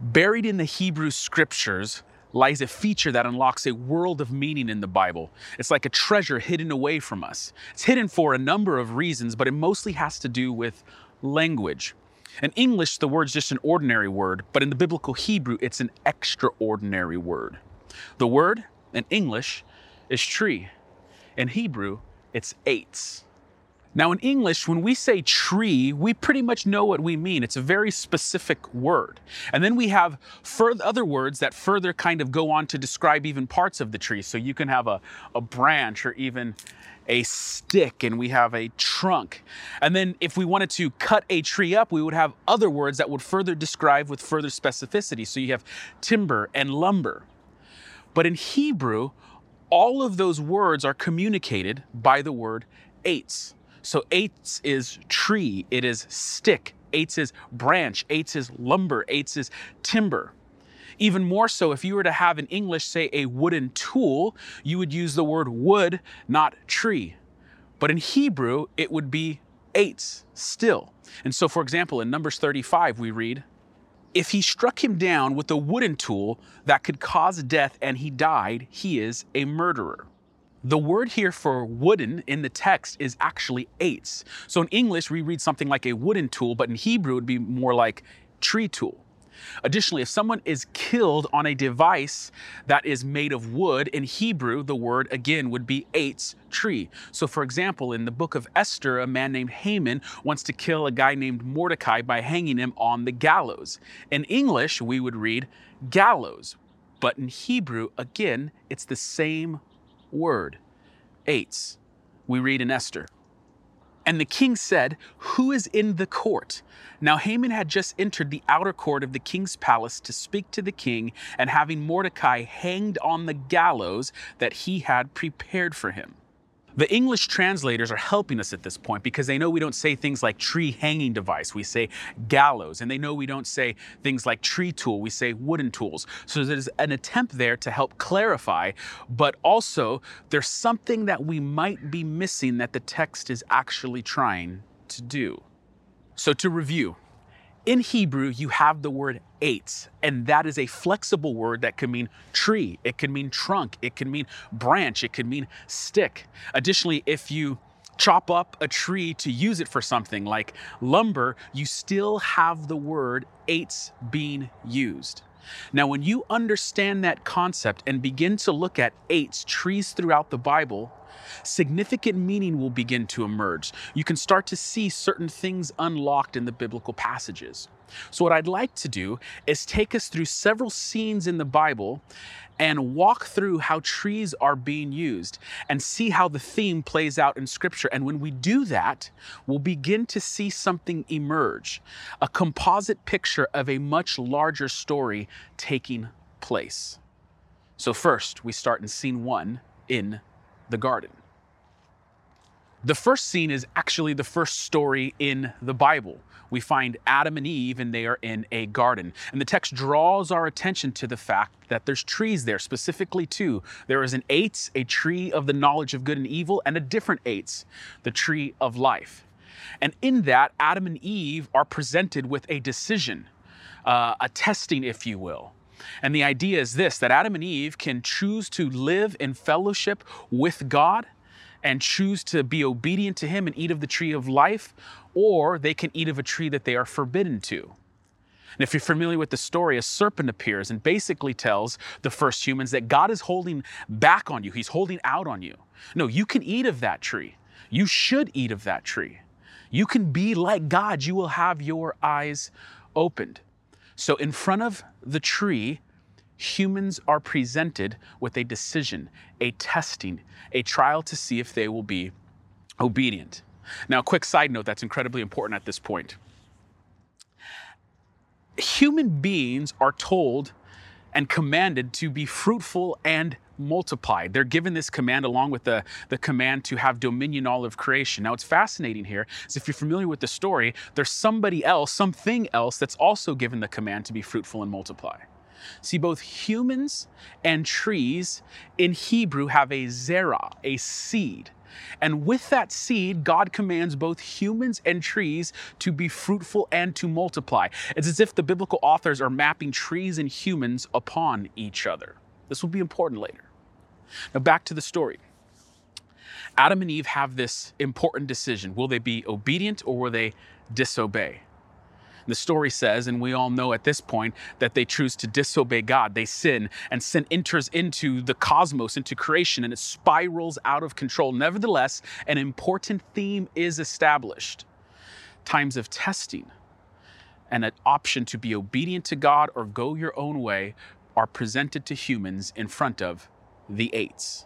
Buried in the Hebrew scriptures lies a feature that unlocks a world of meaning in the Bible. It's like a treasure hidden away from us. It's hidden for a number of reasons, but it mostly has to do with language. In English, the word's just an ordinary word, but in the biblical Hebrew, it's an extraordinary word. The word in English is tree. In Hebrew, it's eitz. Now, in English, when we say tree, we pretty much know what we mean. It's a very specific word. And then we have other words that further kind of go on to describe even parts of the tree. So you can have a, a branch or even a stick, and we have a trunk. And then if we wanted to cut a tree up, we would have other words that would further describe with further specificity. So you have timber and lumber. But in Hebrew, all of those words are communicated by the word eitz. So eitz is tree, it is stick, eitz is branch, eitz is lumber, eitz is timber. Even more so, if you were to have in English, say, a wooden tool, you would use the word wood, not tree. But in Hebrew, it would be eitz still. And so, for example, in Numbers 35, we read, If he struck him down with a wooden tool that could cause death and he died, he is a murderer. The word here for wooden in the text is actually eitz. So in English, we read something like a wooden tool, but in Hebrew, it would be more like tree tool. Additionally, if someone is killed on a device that is made of wood, in Hebrew, the word again would be eitz, tree. So, for example, in the book of Esther, a man named Haman wants to kill a guy named Mordecai by hanging him on the gallows. In English, we would read gallows, but in Hebrew, again, it's the same word, eitz. We read in Esther. And the king said, Who is in the court? Now Haman had just entered the outer court of the king's palace to speak to the king, and having Mordecai hanged on the gallows that he had prepared for him. The English translators are helping us at this point because they know we don't say things like tree hanging device, we say gallows, and they know we don't say things like tree tool, we say wooden tools. So there's an attempt there to help clarify, but also there's something that we might be missing that the text is actually trying to do. So to review, in Hebrew, you have the word eitz, and that is a flexible word that can mean tree, it can mean trunk, it can mean branch, it can mean stick. Additionally, if you chop up a tree to use it for something like lumber, you still have the word eitz being used. Now, when you understand that concept and begin to look at eitz, trees throughout the Bible, significant meaning will begin to emerge. You can start to see certain things unlocked in the biblical passages. So, what I'd like to do is take us through several scenes in the Bible and walk through how trees are being used and see how the theme plays out in Scripture. And when we do that, we'll begin to see something emerge a composite picture of a much larger story taking place. So, first, we start in scene one in the garden. The first scene is actually the first story in the Bible. We find Adam and Eve, and they are in a garden. And the text draws our attention to the fact that there's trees there, specifically two. There is an eitz, a tree of the knowledge of good and evil, and a different eitz, the tree of life. And in that, Adam and Eve are presented with a decision, uh, a testing, if you will. And the idea is this that Adam and Eve can choose to live in fellowship with God and choose to be obedient to Him and eat of the tree of life, or they can eat of a tree that they are forbidden to. And if you're familiar with the story, a serpent appears and basically tells the first humans that God is holding back on you, He's holding out on you. No, you can eat of that tree. You should eat of that tree. You can be like God. You will have your eyes opened. So, in front of the tree, humans are presented with a decision, a testing, a trial to see if they will be obedient. Now, quick side note that's incredibly important at this point. Human beings are told and commanded to be fruitful and multiplied. They're given this command along with the, the command to have dominion all of creation. Now, it's fascinating here is if you're familiar with the story, there's somebody else, something else that's also given the command to be fruitful and multiply. See, both humans and trees in Hebrew have a zerah, a seed. And with that seed, God commands both humans and trees to be fruitful and to multiply. It's as if the biblical authors are mapping trees and humans upon each other. This will be important later. Now, back to the story. Adam and Eve have this important decision will they be obedient or will they disobey? The story says, and we all know at this point, that they choose to disobey God. They sin, and sin enters into the cosmos, into creation, and it spirals out of control. Nevertheless, an important theme is established times of testing and an option to be obedient to God or go your own way are presented to humans in front of the eitz.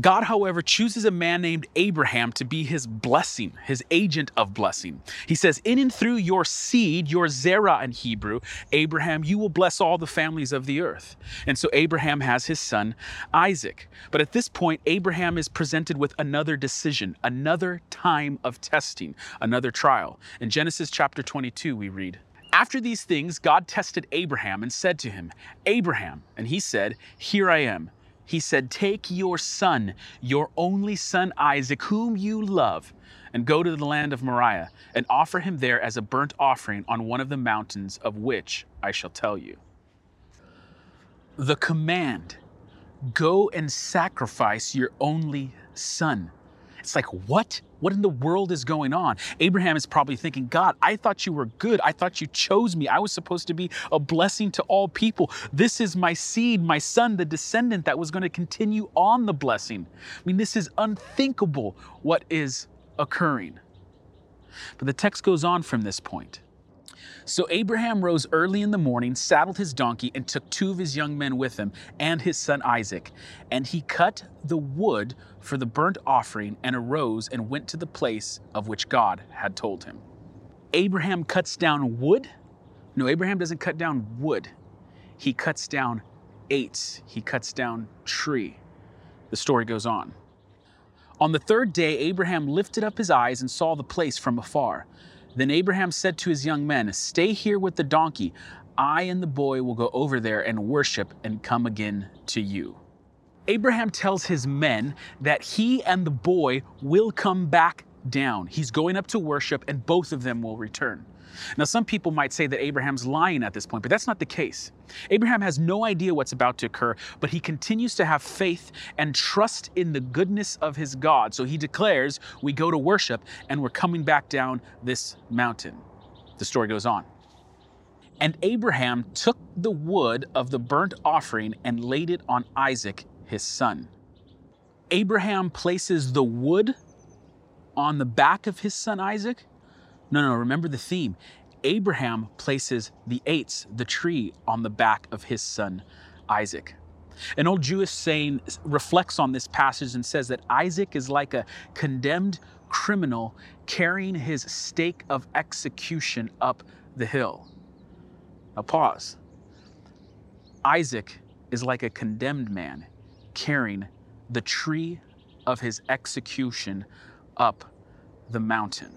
God, however, chooses a man named Abraham to be his blessing, his agent of blessing. He says, In and through your seed, your Zerah in Hebrew, Abraham, you will bless all the families of the earth. And so Abraham has his son Isaac. But at this point, Abraham is presented with another decision, another time of testing, another trial. In Genesis chapter 22, we read, after these things, God tested Abraham and said to him, Abraham, and he said, Here I am he said, Take your son, your only son Isaac, whom you love, and go to the land of Moriah, and offer him there as a burnt offering on one of the mountains of which I shall tell you. The command go and sacrifice your only son. It's like, what? What in the world is going on? Abraham is probably thinking, God, I thought you were good. I thought you chose me. I was supposed to be a blessing to all people. This is my seed, my son, the descendant that was going to continue on the blessing. I mean, this is unthinkable what is occurring. But the text goes on from this point. So Abraham rose early in the morning, saddled his donkey, and took two of his young men with him and his son Isaac. And he cut the wood for the burnt offering and arose and went to the place of which God had told him. Abraham cuts down wood? No, Abraham doesn't cut down wood. He cuts down eitz, he cuts down tree. The story goes on. On the third day, Abraham lifted up his eyes and saw the place from afar. Then Abraham said to his young men, Stay here with the donkey. I and the boy will go over there and worship and come again to you. Abraham tells his men that he and the boy will come back down. He's going up to worship, and both of them will return. Now, some people might say that Abraham's lying at this point, but that's not the case. Abraham has no idea what's about to occur, but he continues to have faith and trust in the goodness of his God. So he declares, We go to worship, and we're coming back down this mountain. The story goes on. And Abraham took the wood of the burnt offering and laid it on Isaac, his son. Abraham places the wood on the back of his son Isaac no, no, remember the theme. Abraham places the eitz, the tree, on the back of his son Isaac. An old Jewish saying reflects on this passage and says that Isaac is like a condemned criminal carrying his stake of execution up the hill. Now, pause. Isaac is like a condemned man carrying the tree of his execution up the mountain.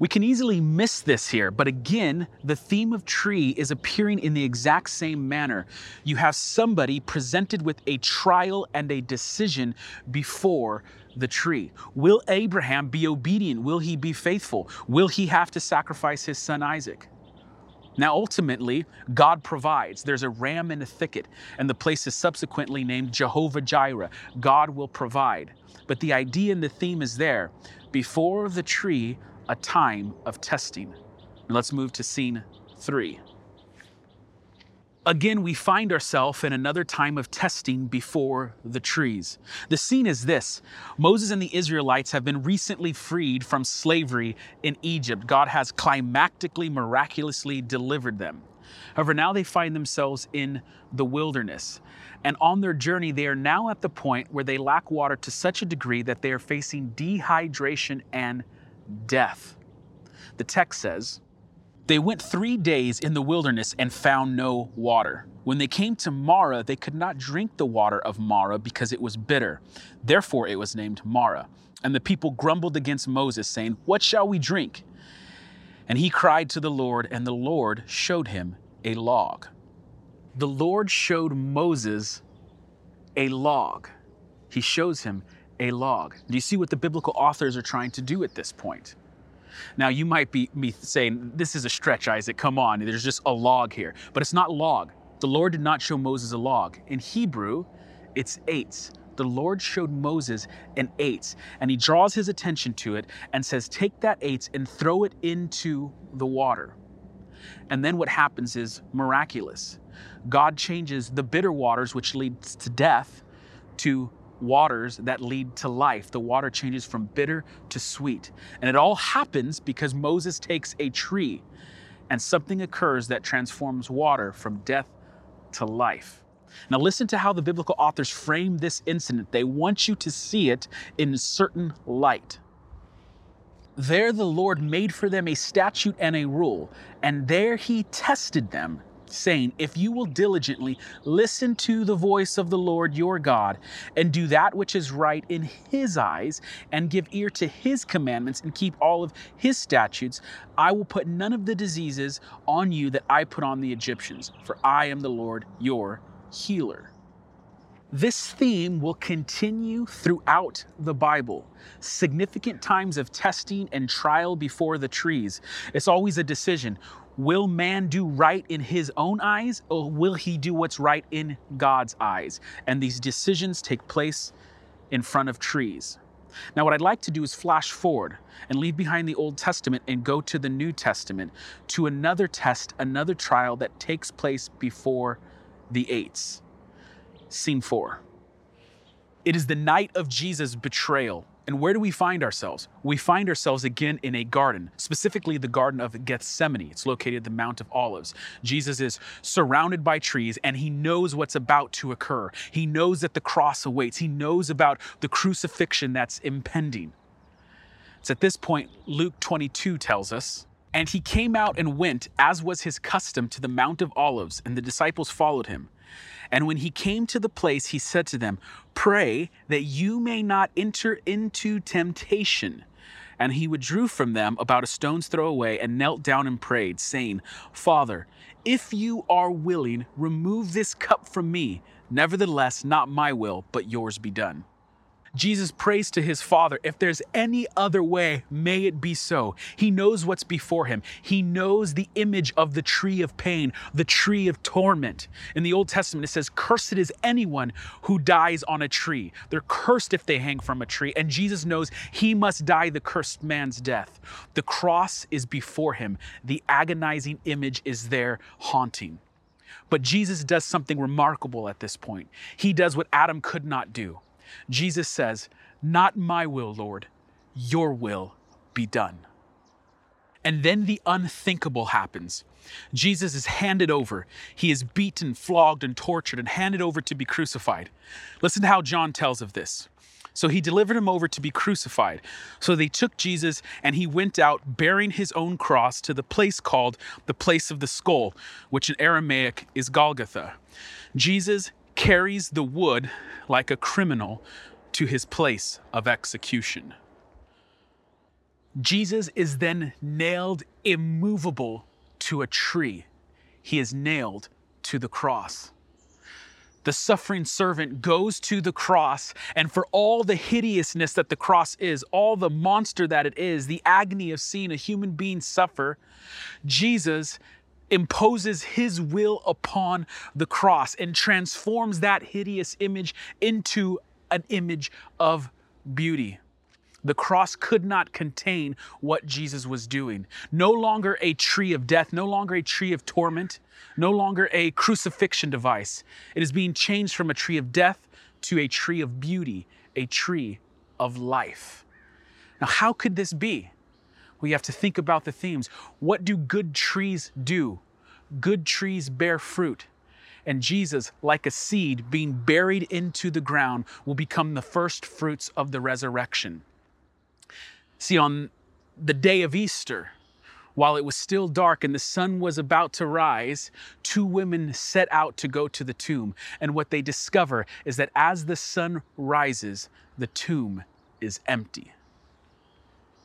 We can easily miss this here, but again, the theme of tree is appearing in the exact same manner. You have somebody presented with a trial and a decision before the tree. Will Abraham be obedient? Will he be faithful? Will he have to sacrifice his son Isaac? Now, ultimately, God provides. There's a ram in a thicket, and the place is subsequently named Jehovah Jireh. God will provide. But the idea and the theme is there. Before the tree, a time of testing. Let's move to scene three. Again, we find ourselves in another time of testing before the trees. The scene is this Moses and the Israelites have been recently freed from slavery in Egypt. God has climactically, miraculously delivered them. However, now they find themselves in the wilderness. And on their journey, they are now at the point where they lack water to such a degree that they are facing dehydration and death. The text says, They went three days in the wilderness and found no water. When they came to Marah, they could not drink the water of Marah because it was bitter. Therefore, it was named Marah. And the people grumbled against Moses, saying, What shall we drink? And he cried to the Lord, and the Lord showed him a log. The Lord showed Moses a log. He shows him a log. Do you see what the biblical authors are trying to do at this point? Now, you might be me saying, This is a stretch, Isaac. Come on. There's just a log here. But it's not log. The Lord did not show Moses a log. In Hebrew, it's eitz. The Lord showed Moses an eitz, and he draws his attention to it and says, Take that eitz and throw it into the water. And then what happens is miraculous. God changes the bitter waters, which leads to death, to waters that lead to life. The water changes from bitter to sweet. And it all happens because Moses takes a tree and something occurs that transforms water from death to life. Now, listen to how the biblical authors frame this incident. They want you to see it in a certain light. There, the Lord made for them a statute and a rule, and there he tested them saying, If you will diligently listen to the voice of the Lord your God, and do that which is right in his eyes, and give ear to his commandments, and keep all of his statutes, I will put none of the diseases on you that I put on the Egyptians, for I am the Lord your healer. This theme will continue throughout the Bible. Significant times of testing and trial before the trees. It's always a decision. Will man do right in his own eyes, or will he do what's right in God's eyes? And these decisions take place in front of trees. Now, what I'd like to do is flash forward and leave behind the Old Testament and go to the New Testament to another test, another trial that takes place before the eitz. Scene four. It is the night of Jesus' betrayal. And where do we find ourselves? We find ourselves again in a garden, specifically the Garden of Gethsemane. It's located at the Mount of Olives. Jesus is surrounded by trees and he knows what's about to occur. He knows that the cross awaits, he knows about the crucifixion that's impending. It's at this point, Luke 22 tells us, and he came out and went, as was his custom, to the Mount of Olives, and the disciples followed him. And when he came to the place, he said to them, Pray that you may not enter into temptation. And he withdrew from them about a stone's throw away and knelt down and prayed, saying, Father, if you are willing, remove this cup from me. Nevertheless, not my will, but yours be done. Jesus prays to his Father, if there's any other way, may it be so. He knows what's before him. He knows the image of the tree of pain, the tree of torment. In the Old Testament, it says, Cursed is anyone who dies on a tree. They're cursed if they hang from a tree. And Jesus knows he must die the cursed man's death. The cross is before him, the agonizing image is there haunting. But Jesus does something remarkable at this point. He does what Adam could not do. Jesus says, Not my will, Lord, your will be done. And then the unthinkable happens. Jesus is handed over. He is beaten, flogged, and tortured, and handed over to be crucified. Listen to how John tells of this. So he delivered him over to be crucified. So they took Jesus, and he went out bearing his own cross to the place called the place of the skull, which in Aramaic is Golgotha. Jesus carries the wood like a criminal to his place of execution. Jesus is then nailed immovable to a tree. He is nailed to the cross. The suffering servant goes to the cross, and for all the hideousness that the cross is, all the monster that it is, the agony of seeing a human being suffer, Jesus imposes his will upon the cross and transforms that hideous image into an image of beauty. The cross could not contain what Jesus was doing. No longer a tree of death, no longer a tree of torment, no longer a crucifixion device. It is being changed from a tree of death to a tree of beauty, a tree of life. Now, how could this be? We have to think about the themes. What do good trees do? good trees bear fruit. And Jesus, like a seed being buried into the ground, will become the first fruits of the resurrection. See, on the day of Easter, while it was still dark and the sun was about to rise, two women set out to go to the tomb. And what they discover is that as the sun rises, the tomb is empty.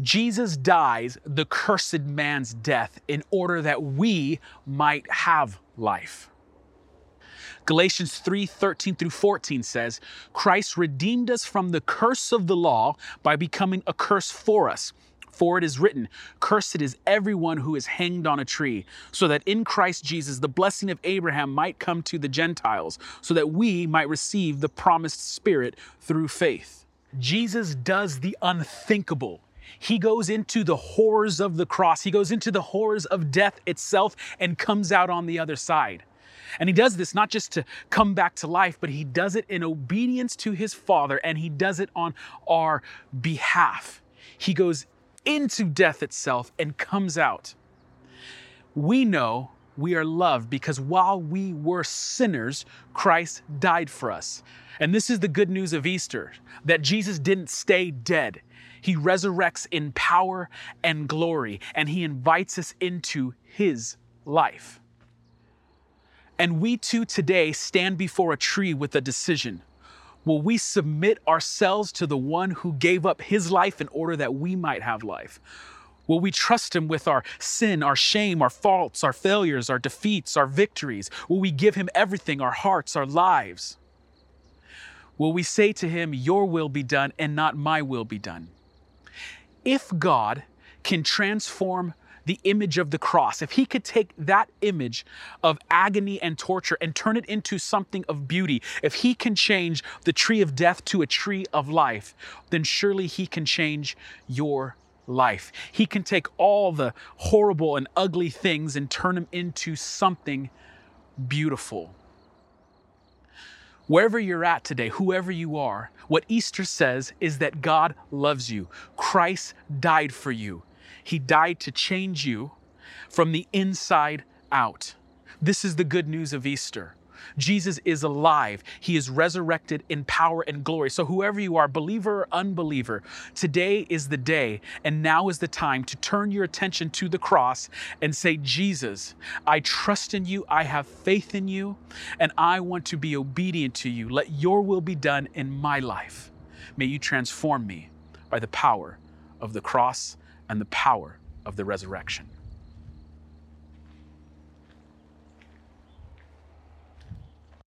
Jesus dies the cursed man's death in order that we might have life. Galatians 3 13 through 14 says, Christ redeemed us from the curse of the law by becoming a curse for us. For it is written, Cursed is everyone who is hanged on a tree, so that in Christ Jesus the blessing of Abraham might come to the Gentiles, so that we might receive the promised Spirit through faith. Jesus does the unthinkable. He goes into the horrors of the cross, he goes into the horrors of death itself, and comes out on the other side. And he does this not just to come back to life, but he does it in obedience to his Father and he does it on our behalf. He goes into death itself and comes out. We know we are loved because while we were sinners, Christ died for us. And this is the good news of Easter that Jesus didn't stay dead. He resurrects in power and glory, and he invites us into his life. And we too today stand before a tree with a decision. Will we submit ourselves to the one who gave up his life in order that we might have life? Will we trust him with our sin, our shame, our faults, our failures, our defeats, our victories? Will we give him everything, our hearts, our lives? Will we say to him, Your will be done and not my will be done? If God can transform the image of the cross, if he could take that image of agony and torture and turn it into something of beauty, if he can change the tree of death to a tree of life, then surely he can change your life. He can take all the horrible and ugly things and turn them into something beautiful. Wherever you're at today, whoever you are, what Easter says is that God loves you. Christ died for you. He died to change you from the inside out. This is the good news of Easter. Jesus is alive. He is resurrected in power and glory. So, whoever you are, believer or unbeliever, today is the day and now is the time to turn your attention to the cross and say, Jesus, I trust in you. I have faith in you, and I want to be obedient to you. Let your will be done in my life. May you transform me by the power of the cross and the power of the resurrection.